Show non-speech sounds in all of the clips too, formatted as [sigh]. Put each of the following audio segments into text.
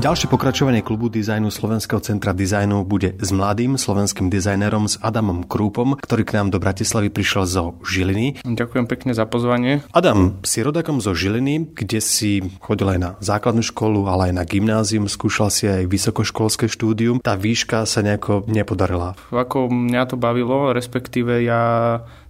Ďalšie pokračovanie klubu dizajnu Slovenského centra dizajnu bude s mladým slovenským dizajnerom s Adamom Krúpom, ktorý k nám do Bratislavy prišiel zo Žiliny. Ďakujem pekne za pozvanie. Adam, si rodakom zo Žiliny, kde si chodil aj na základnú školu, ale aj na gymnázium, skúšal si aj vysokoškolské štúdium. Tá výška sa nejako nepodarila. Ako mňa to bavilo, respektíve ja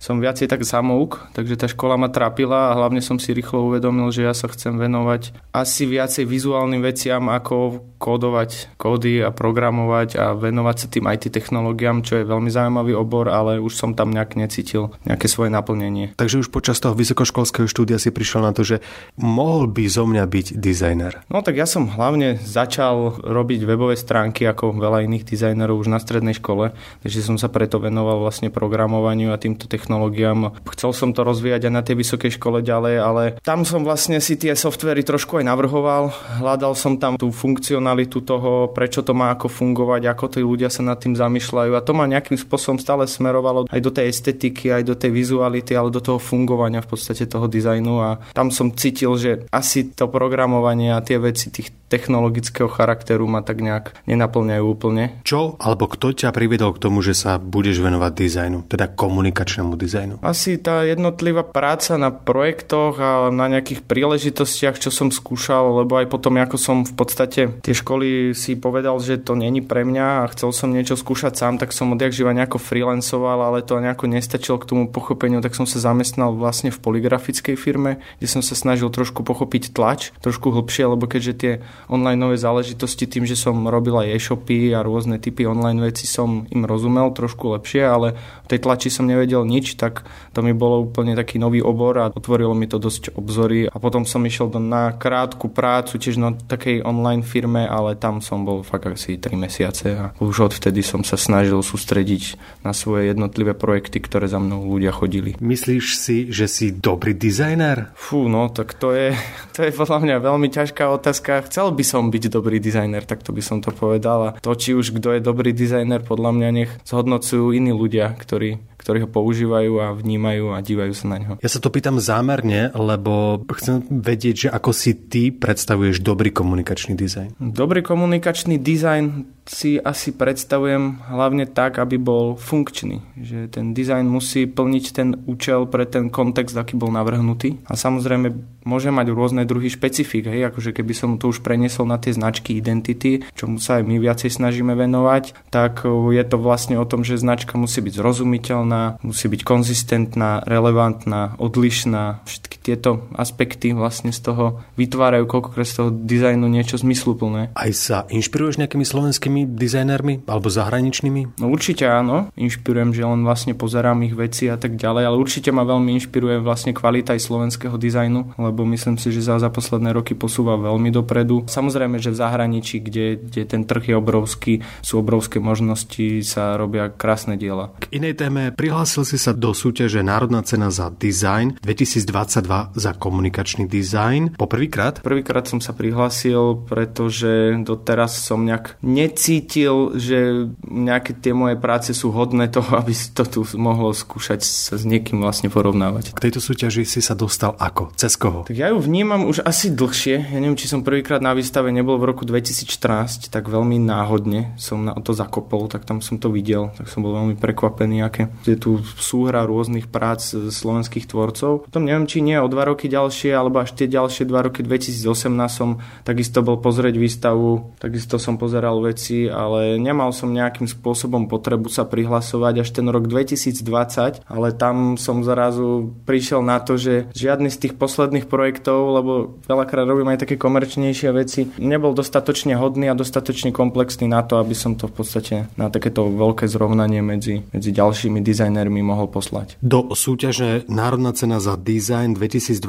som viacej tak samouk, takže tá škola ma trápila a hlavne som si rýchlo uvedomil, že ja sa chcem venovať asi viacej vizuálnym veciam ako kódovať kódy a programovať a venovať sa tým IT technológiám, čo je veľmi zaujímavý obor, ale už som tam nejak necítil nejaké svoje naplnenie. Takže už počas toho vysokoškolského štúdia si prišiel na to, že mohol by zo mňa byť dizajner. No tak ja som hlavne začal robiť webové stránky ako veľa iných dizajnerov už na strednej škole, takže som sa preto venoval vlastne programovaniu a týmto technológiám. Chcel som to rozvíjať aj na tej vysokej škole ďalej, ale tam som vlastne si tie softvery trošku aj navrhoval. Hľadal som tam tú funkcionalitu toho, prečo to má ako fungovať, ako tí ľudia sa nad tým zamýšľajú. A to ma nejakým spôsobom stále smerovalo aj do tej estetiky, aj do tej vizuality, ale do toho fungovania v podstate toho dizajnu. A tam som cítil, že asi to programovanie a tie veci tých technologického charakteru ma tak nejak nenaplňajú úplne. Čo alebo kto ťa priviedol k tomu, že sa budeš venovať dizajnu, teda komunikačnému dizajnu? Asi tá jednotlivá práca na projektoch a na nejakých príležitostiach, čo som skúšal, lebo aj potom, ako som v podstate tie školy si povedal, že to není pre mňa a chcel som niečo skúšať sám, tak som odjak živa nejako freelancoval, ale to nejako nestačilo k tomu pochopeniu, tak som sa zamestnal vlastne v poligrafickej firme, kde som sa snažil trošku pochopiť tlač, trošku hlbšie, lebo keďže tie online nové záležitosti tým, že som robil aj e-shopy a rôzne typy online veci som im rozumel trošku lepšie, ale v tej tlači som nevedel nič, tak to mi bolo úplne taký nový obor a otvorilo mi to dosť obzory a potom som išiel na krátku prácu tiež na takej online firme, ale tam som bol fakt asi 3 mesiace a už odvtedy som sa snažil sústrediť na svoje jednotlivé projekty, ktoré za mnou ľudia chodili. Myslíš si, že si dobrý dizajner? Fú, no tak to je, to je podľa mňa veľmi ťažká otázka. Chcel by som byť dobrý dizajner, tak to by som to povedal. A to, či už kto je dobrý dizajner, podľa mňa nech zhodnocujú iní ľudia, ktorí ktorí ho používajú a vnímajú a dívajú sa na ňo. Ja sa to pýtam zámerne, lebo chcem vedieť, že ako si ty predstavuješ dobrý komunikačný dizajn. Dobrý komunikačný dizajn si asi predstavujem hlavne tak, aby bol funkčný. Že ten dizajn musí plniť ten účel pre ten kontext, aký bol navrhnutý. A samozrejme môže mať rôzne druhy špecifik. Hej? Akože keby som to už preniesol na tie značky identity, čomu sa aj my viacej snažíme venovať, tak je to vlastne o tom, že značka musí byť zrozumiteľná, musí byť konzistentná, relevantná, odlišná. Všetky tieto aspekty vlastne z toho vytvárajú koľkokrát z toho dizajnu niečo zmysluplné. Aj sa inšpiruješ nejakými slovenskými dizajnermi alebo zahraničnými? No určite áno, inšpirujem, že len vlastne pozerám ich veci a tak ďalej, ale určite ma veľmi inšpiruje vlastne kvalita aj slovenského dizajnu, lebo myslím si, že za, za posledné roky posúva veľmi dopredu. Samozrejme, že v zahraničí, kde, kde ten trh je obrovský, sú obrovské možnosti, sa robia krásne diela. K inej téme Prihlásil si sa do súťaže Národná cena za design 2022 za komunikačný dizajn. Poprvýkrát? Prvýkrát som sa prihlásil, pretože doteraz som nejak necítil, že nejaké tie moje práce sú hodné toho, [laughs] aby si to tu mohlo skúšať sa s niekým vlastne porovnávať. K tejto súťaži si sa dostal ako? Cez koho? Tak ja ju vnímam už asi dlhšie. Ja neviem, či som prvýkrát na výstave nebol v roku 2014, tak veľmi náhodne som na to zakopol, tak tam som to videl, tak som bol veľmi prekvapený, aké je tu súhra rôznych prác slovenských tvorcov. Potom neviem, či nie o dva roky ďalšie, alebo až tie ďalšie dva roky 2018 som takisto bol pozrieť výstavu, takisto som pozeral veci, ale nemal som nejakým spôsobom potrebu sa prihlasovať až ten rok 2020, ale tam som zrazu prišiel na to, že žiadny z tých posledných projektov, lebo veľakrát robím aj také komerčnejšie veci, nebol dostatočne hodný a dostatočne komplexný na to, aby som to v podstate na takéto veľké zrovnanie medzi, medzi ďalšími dizajnmi mi mohol poslať. Do súťaže Národná cena za design 2022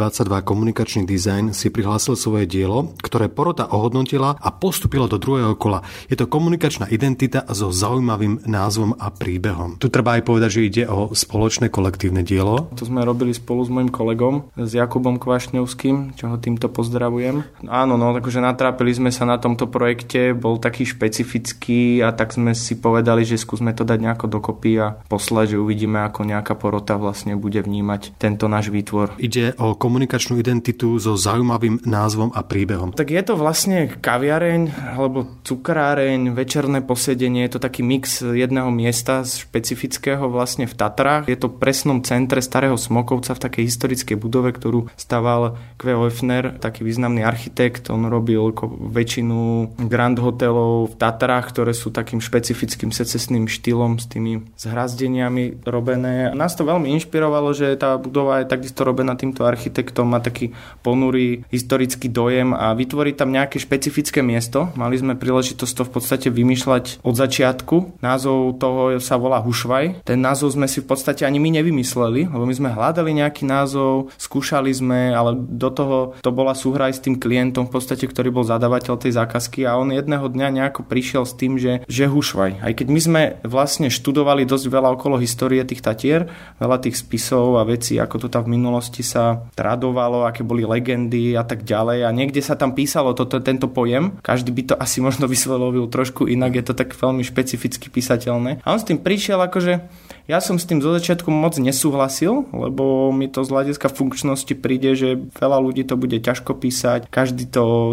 komunikačný dizajn si prihlásil svoje dielo, ktoré porota ohodnotila a postupilo do druhého kola. Je to komunikačná identita so zaujímavým názvom a príbehom. Tu treba aj povedať, že ide o spoločné kolektívne dielo. To sme robili spolu s mojim kolegom, s Jakubom Kvašňovským, čo ho týmto pozdravujem. Áno, no, takže natrápili sme sa na tomto projekte, bol taký špecifický a tak sme si povedali, že skúsme to dať nejako dokopy a poslať, že uvidíme, ako nejaká porota vlastne bude vnímať tento náš výtvor. Ide o komunikačnú identitu so zaujímavým názvom a príbehom. Tak je to vlastne kaviareň alebo cukráreň, večerné posedenie, je to taký mix jedného miesta špecifického vlastne v Tatrách. Je to presnom centre Starého Smokovca v takej historickej budove, ktorú staval Kve Hoefner, taký významný architekt. On robil väčšinu grand hotelov v Tatrách, ktoré sú takým špecifickým secesným štýlom s tými zhrazdeniami robené. Nás to veľmi inšpirovalo, že tá budova je takisto robená týmto architektom, má taký ponurý historický dojem a vytvorí tam nejaké špecifické miesto. Mali sme príležitosť to v podstate vymýšľať od začiatku. Názov toho sa volá Hušvaj. Ten názov sme si v podstate ani my nevymysleli, lebo my sme hľadali nejaký názov, skúšali sme, ale do toho to bola súhra aj s tým klientom v podstate, ktorý bol zadávateľ tej zákazky a on jedného dňa nejako prišiel s tým, že, že Hušvaj. Aj keď my sme vlastne študovali dosť veľa okolo histórie tých Tatier, veľa tých spisov a vecí, ako to tam v minulosti sa tradovalo, aké boli legendy a tak ďalej a niekde sa tam písalo toto, tento pojem. Každý by to asi možno vysvelovil trošku inak, je to tak veľmi špecificky písateľné. A on s tým prišiel akože ja som s tým zo začiatku moc nesúhlasil, lebo mi to z hľadiska funkčnosti príde, že veľa ľudí to bude ťažko písať, každý to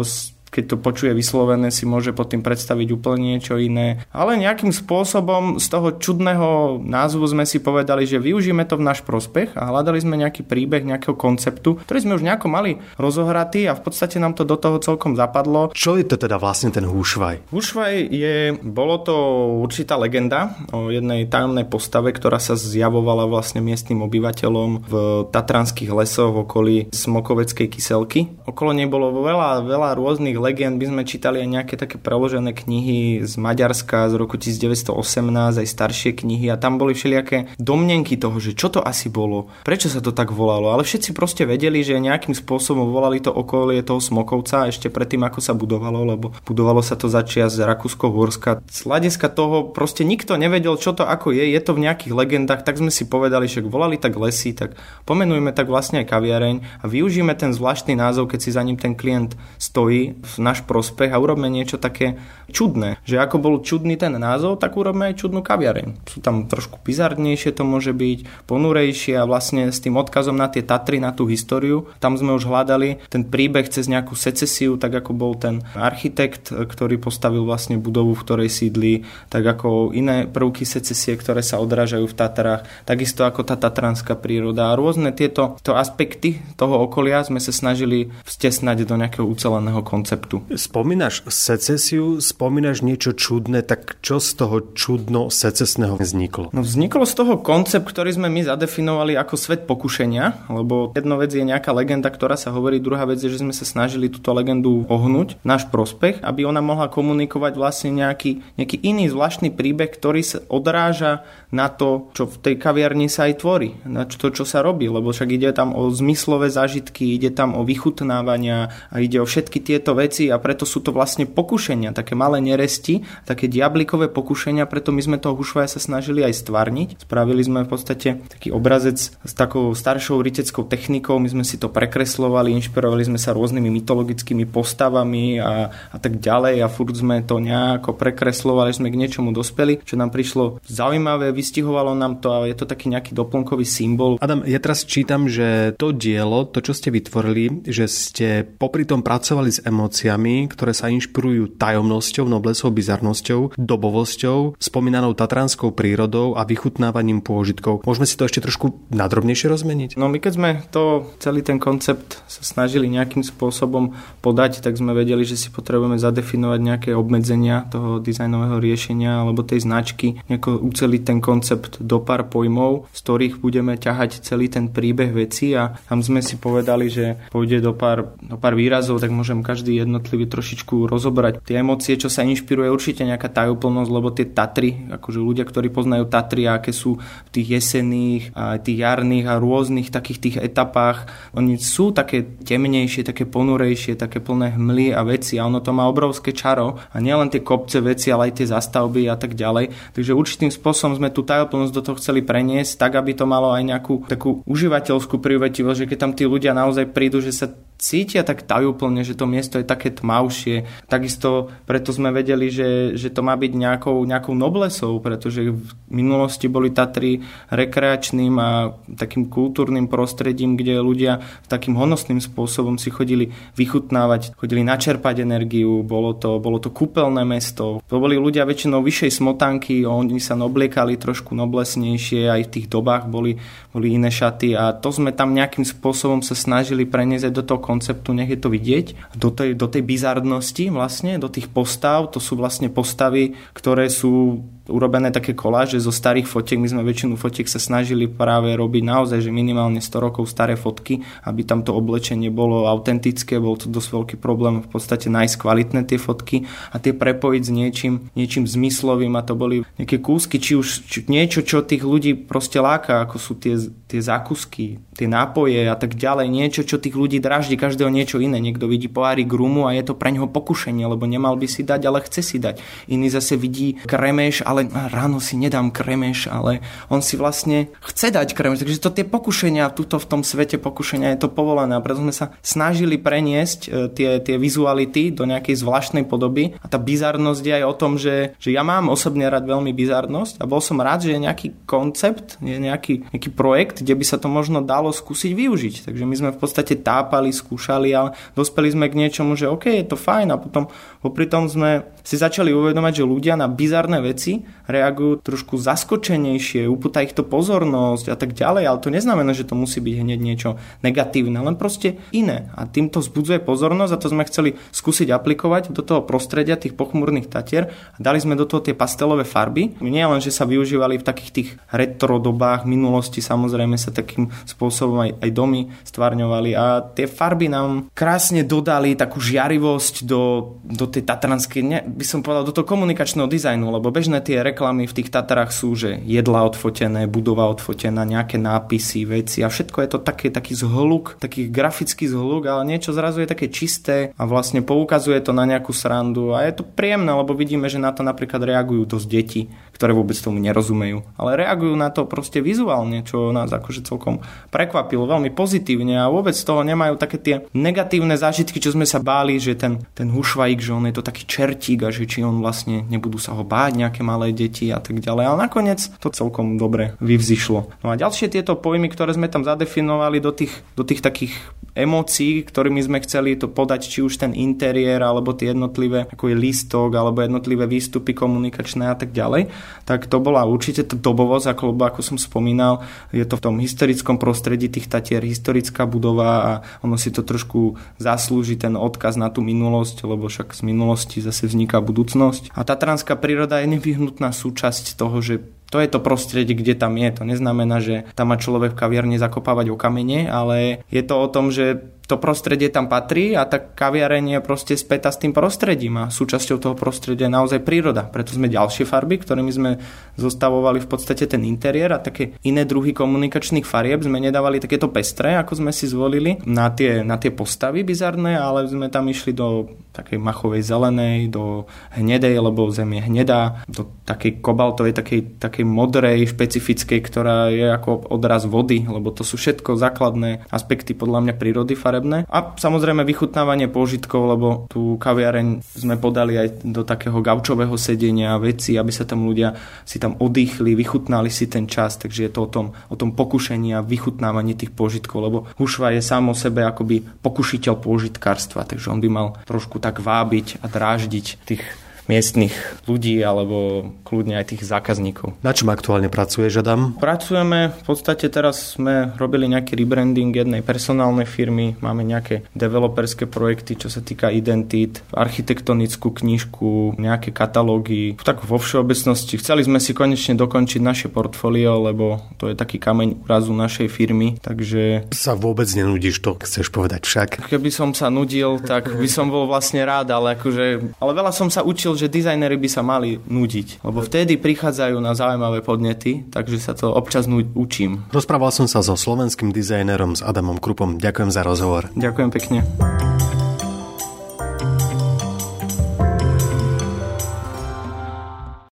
keď to počuje vyslovené, si môže pod tým predstaviť úplne niečo iné. Ale nejakým spôsobom z toho čudného názvu sme si povedali, že využijeme to v náš prospech a hľadali sme nejaký príbeh nejakého konceptu, ktorý sme už nejako mali rozohratý a v podstate nám to do toho celkom zapadlo. Čo je to teda vlastne ten húšvaj? Húšvaj je, bolo to určitá legenda o jednej tajomnej postave, ktorá sa zjavovala vlastne miestnym obyvateľom v tatranských lesoch v okolí Smokoveckej kyselky. Okolo nej bolo veľa, veľa rôznych legend. By sme čítali aj nejaké také preložené knihy z Maďarska z roku 1918, aj staršie knihy. A tam boli všelijaké domnenky toho, že čo to asi bolo, prečo sa to tak volalo, ale všetci proste vedeli, že nejakým spôsobom volali to okolie toho Smokovca ešte predtým, ako sa budovalo, lebo budovalo sa to začia z Rakúsko-Horska. Z hľadiska toho proste nikto nevedel, čo to ako je, je to v nejakých legendách, tak sme si povedali, že volali tak lesy, tak pomenujme tak vlastne aj kaviareň a využijeme ten zvláštny názov, keď si za ním ten klient stojí náš prospech a urobme niečo také čudné. Že ako bol čudný ten názov, tak urobme aj čudnú kaviareň. Sú tam trošku bizarnejšie to môže byť, ponurejšie a vlastne s tým odkazom na tie Tatry, na tú históriu. Tam sme už hľadali ten príbeh cez nejakú secesiu, tak ako bol ten architekt, ktorý postavil vlastne budovu, v ktorej sídli, tak ako iné prvky secesie, ktoré sa odrážajú v Tatrách, takisto ako tá tatranská príroda a rôzne tieto to aspekty toho okolia sme sa snažili vstesnať do nejakého uceleného konceptu konceptu. Spomínaš secesiu, spomínaš niečo čudné, tak čo z toho čudno secesného vzniklo? No vzniklo z toho koncept, ktorý sme my zadefinovali ako svet pokušenia, lebo jedna vec je nejaká legenda, ktorá sa hovorí, druhá vec je, že sme sa snažili túto legendu ohnúť náš prospech, aby ona mohla komunikovať vlastne nejaký, nejaký iný zvláštny príbeh, ktorý sa odráža na to, čo v tej kaviarni sa aj tvorí, na to, čo sa robí, lebo však ide tam o zmyslové zážitky, ide tam o vychutnávania a ide o všetky tieto veci, veci a preto sú to vlastne pokušenia, také malé neresti, také diablikové pokušenia, preto my sme toho hušvaja sa snažili aj stvarniť. Spravili sme v podstate taký obrazec s takou staršou riteckou technikou, my sme si to prekreslovali, inšpirovali sme sa rôznymi mytologickými postavami a, a tak ďalej a furt sme to nejako prekreslovali, sme k niečomu dospeli, čo nám prišlo zaujímavé, vystihovalo nám to a je to taký nejaký doplnkový symbol. Adam, ja teraz čítam, že to dielo, to, čo ste vytvorili, že ste popri tom pracovali s emóciami, emóciami, ktoré sa inšpirujú tajomnosťou, noblesou, bizarnosťou, dobovosťou, spomínanou tatranskou prírodou a vychutnávaním pôžitkov. Môžeme si to ešte trošku nadrobnejšie rozmeniť? No my keď sme to, celý ten koncept sa snažili nejakým spôsobom podať, tak sme vedeli, že si potrebujeme zadefinovať nejaké obmedzenia toho dizajnového riešenia alebo tej značky, nejako uceliť ten koncept do pár pojmov, z ktorých budeme ťahať celý ten príbeh veci a tam sme si povedali, že pôjde do pár, do pár výrazov, tak môžem každý jednotlivý trošičku rozobrať. Tie emócie, čo sa inšpiruje, určite nejaká tajúplnosť, lebo tie Tatry, akože ľudia, ktorí poznajú Tatry, aké sú v tých jesenných, a tých jarných a rôznych takých tých etapách, oni sú také temnejšie, také ponurejšie, také plné hmly a veci a ono to má obrovské čaro a nielen tie kopce veci, ale aj tie zastavby a tak ďalej. Takže určitým spôsobom sme tú tajúplnosť do toho chceli preniesť tak, aby to malo aj nejakú takú užívateľskú privetivosť, že keď tam tí ľudia naozaj prídu, že sa cítia tak tajúplne, že to miesto je také tmavšie. Takisto preto sme vedeli, že, že to má byť nejakou, nejakou noblesou, pretože v minulosti boli Tatry rekreačným a takým kultúrnym prostredím, kde ľudia takým honosným spôsobom si chodili vychutnávať, chodili načerpať energiu, bolo to, bolo to kúpeľné mesto. To boli ľudia väčšinou vyššej smotanky, oni sa nobliekali trošku noblesnejšie, aj v tých dobách boli, boli iné šaty a to sme tam nejakým spôsobom sa snažili preniesť do toho konceptu, nech je to vidieť, do tej, do tej bizardnosti vlastne, do tých postav, to sú vlastne postavy, ktoré sú urobené také koláže zo starých fotiek. My sme väčšinu fotiek sa snažili práve robiť naozaj, že minimálne 100 rokov staré fotky, aby tam to oblečenie bolo autentické, bol to dosť veľký problém v podstate nájsť kvalitné tie fotky a tie prepojiť s niečím, niečím zmyslovým a to boli nejaké kúsky, či už či niečo, čo tých ľudí proste láka, ako sú tie, tie zákusky, tie nápoje a tak ďalej, niečo, čo tých ľudí draždí, každého niečo iné. Niekto vidí pohárik rumu a je to pre neho pokušenie, lebo nemal by si dať, ale chce si dať. Iný zase vidí kremeš, ale ale ráno si nedám kremeš, ale on si vlastne chce dať kremeš. Takže to tie pokušenia, tuto v tom svete pokušenia je to povolené a preto sme sa snažili preniesť e, tie, tie vizuality do nejakej zvláštnej podoby a tá bizarnosť je aj o tom, že, že ja mám osobne rád veľmi bizarnosť a bol som rád, že je nejaký koncept, je nejaký, nejaký projekt, kde by sa to možno dalo skúsiť využiť. Takže my sme v podstate tápali, skúšali, ale dospeli sme k niečomu, že OK, je to fajn a potom popri tom sme si začali uvedomať, že ľudia na bizarné veci reagujú trošku zaskočenejšie, upúta ich to pozornosť a tak ďalej, ale to neznamená, že to musí byť hneď niečo negatívne, len proste iné. A týmto vzbudzuje pozornosť a to sme chceli skúsiť aplikovať do toho prostredia tých pochmúrnych tatier a dali sme do toho tie pastelové farby. Nie len, že sa využívali v takých tých retro dobách minulosti, samozrejme sa takým spôsobom aj, aj domy stvárňovali a tie farby nám krásne dodali takú žiarivosť do, do tej tatranskej, ne, by som povedal, do toho komunikačného dizajnu, lebo bežné tie reklamy v tých Tatrách sú, že jedla odfotené, budova odfotená, nejaké nápisy, veci a všetko je to taký, taký zhluk, taký grafický zhluk, ale niečo zrazu je také čisté a vlastne poukazuje to na nejakú srandu a je to príjemné, lebo vidíme, že na to napríklad reagujú dosť deti, ktoré vôbec tomu nerozumejú, ale reagujú na to proste vizuálne, čo nás akože celkom prekvapilo veľmi pozitívne a vôbec z toho nemajú také tie negatívne zážitky, čo sme sa báli, že ten, ten hušvajík, že on je to taký čertík a že či on vlastne nebudú sa ho báť nejaké malé deti deti a tak ďalej. Ale nakoniec to celkom dobre vyvzýšlo. No a ďalšie tieto pojmy, ktoré sme tam zadefinovali do tých, do tých takých emócií, ktorými sme chceli to podať, či už ten interiér, alebo tie jednotlivé, ako je listok, alebo jednotlivé výstupy komunikačné a tak ďalej, tak to bola určite tá dobovosť, ako, lebo ako som spomínal, je to v tom historickom prostredí tých tatier, historická budova a ono si to trošku zaslúži ten odkaz na tú minulosť, lebo však z minulosti zase vzniká budúcnosť. A tatranská príroda je nevyhnutná súčasť toho, že to je to prostredie, kde tam je. To neznamená, že tam má človek v kaviarni zakopávať o kamene, ale je to o tom, že to prostredie tam patrí a tá kaviareň je proste späta s tým prostredím a súčasťou toho prostredia je naozaj príroda. Preto sme ďalšie farby, ktorými sme zostavovali v podstate ten interiér a také iné druhy komunikačných farieb sme nedávali takéto pestré, ako sme si zvolili na tie, na tie postavy bizarné, ale sme tam išli do takej machovej zelenej, do hnedej, lebo zem je hnedá, do takej kobaltovej, takej, takej modrej, špecifickej, ktorá je ako odraz vody, lebo to sú všetko základné aspekty podľa mňa prírody fareb potrebné. A samozrejme vychutnávanie pôžitkov, lebo tú kaviareň sme podali aj do takého gaučového sedenia veci, aby sa tam ľudia si tam odýchli, vychutnali si ten čas, takže je to o tom, o tom pokušení a vychutnávaní tých pôžitkov, lebo Hušva je sám o sebe akoby pokušiteľ pôžitkárstva, takže on by mal trošku tak vábiť a dráždiť tých miestnych ľudí alebo kľudne aj tých zákazníkov. Na čom aktuálne pracuješ, Adam? Pracujeme, v podstate teraz sme robili nejaký rebranding jednej personálnej firmy, máme nejaké developerské projekty, čo sa týka identít, architektonickú knižku, nejaké katalógy. Tak vo všeobecnosti chceli sme si konečne dokončiť naše portfólio, lebo to je taký kameň úrazu našej firmy, takže... Sa vôbec nenudíš, to chceš povedať však. Keby som sa nudil, tak by som bol vlastne rád, ale akože... Ale veľa som sa učil, že dizajnery by sa mali nudiť, lebo vtedy prichádzajú na zaujímavé podnety, takže sa to občas učím. Rozprával som sa so slovenským dizajnerom s Adamom Krupom. Ďakujem za rozhovor. Ďakujem pekne.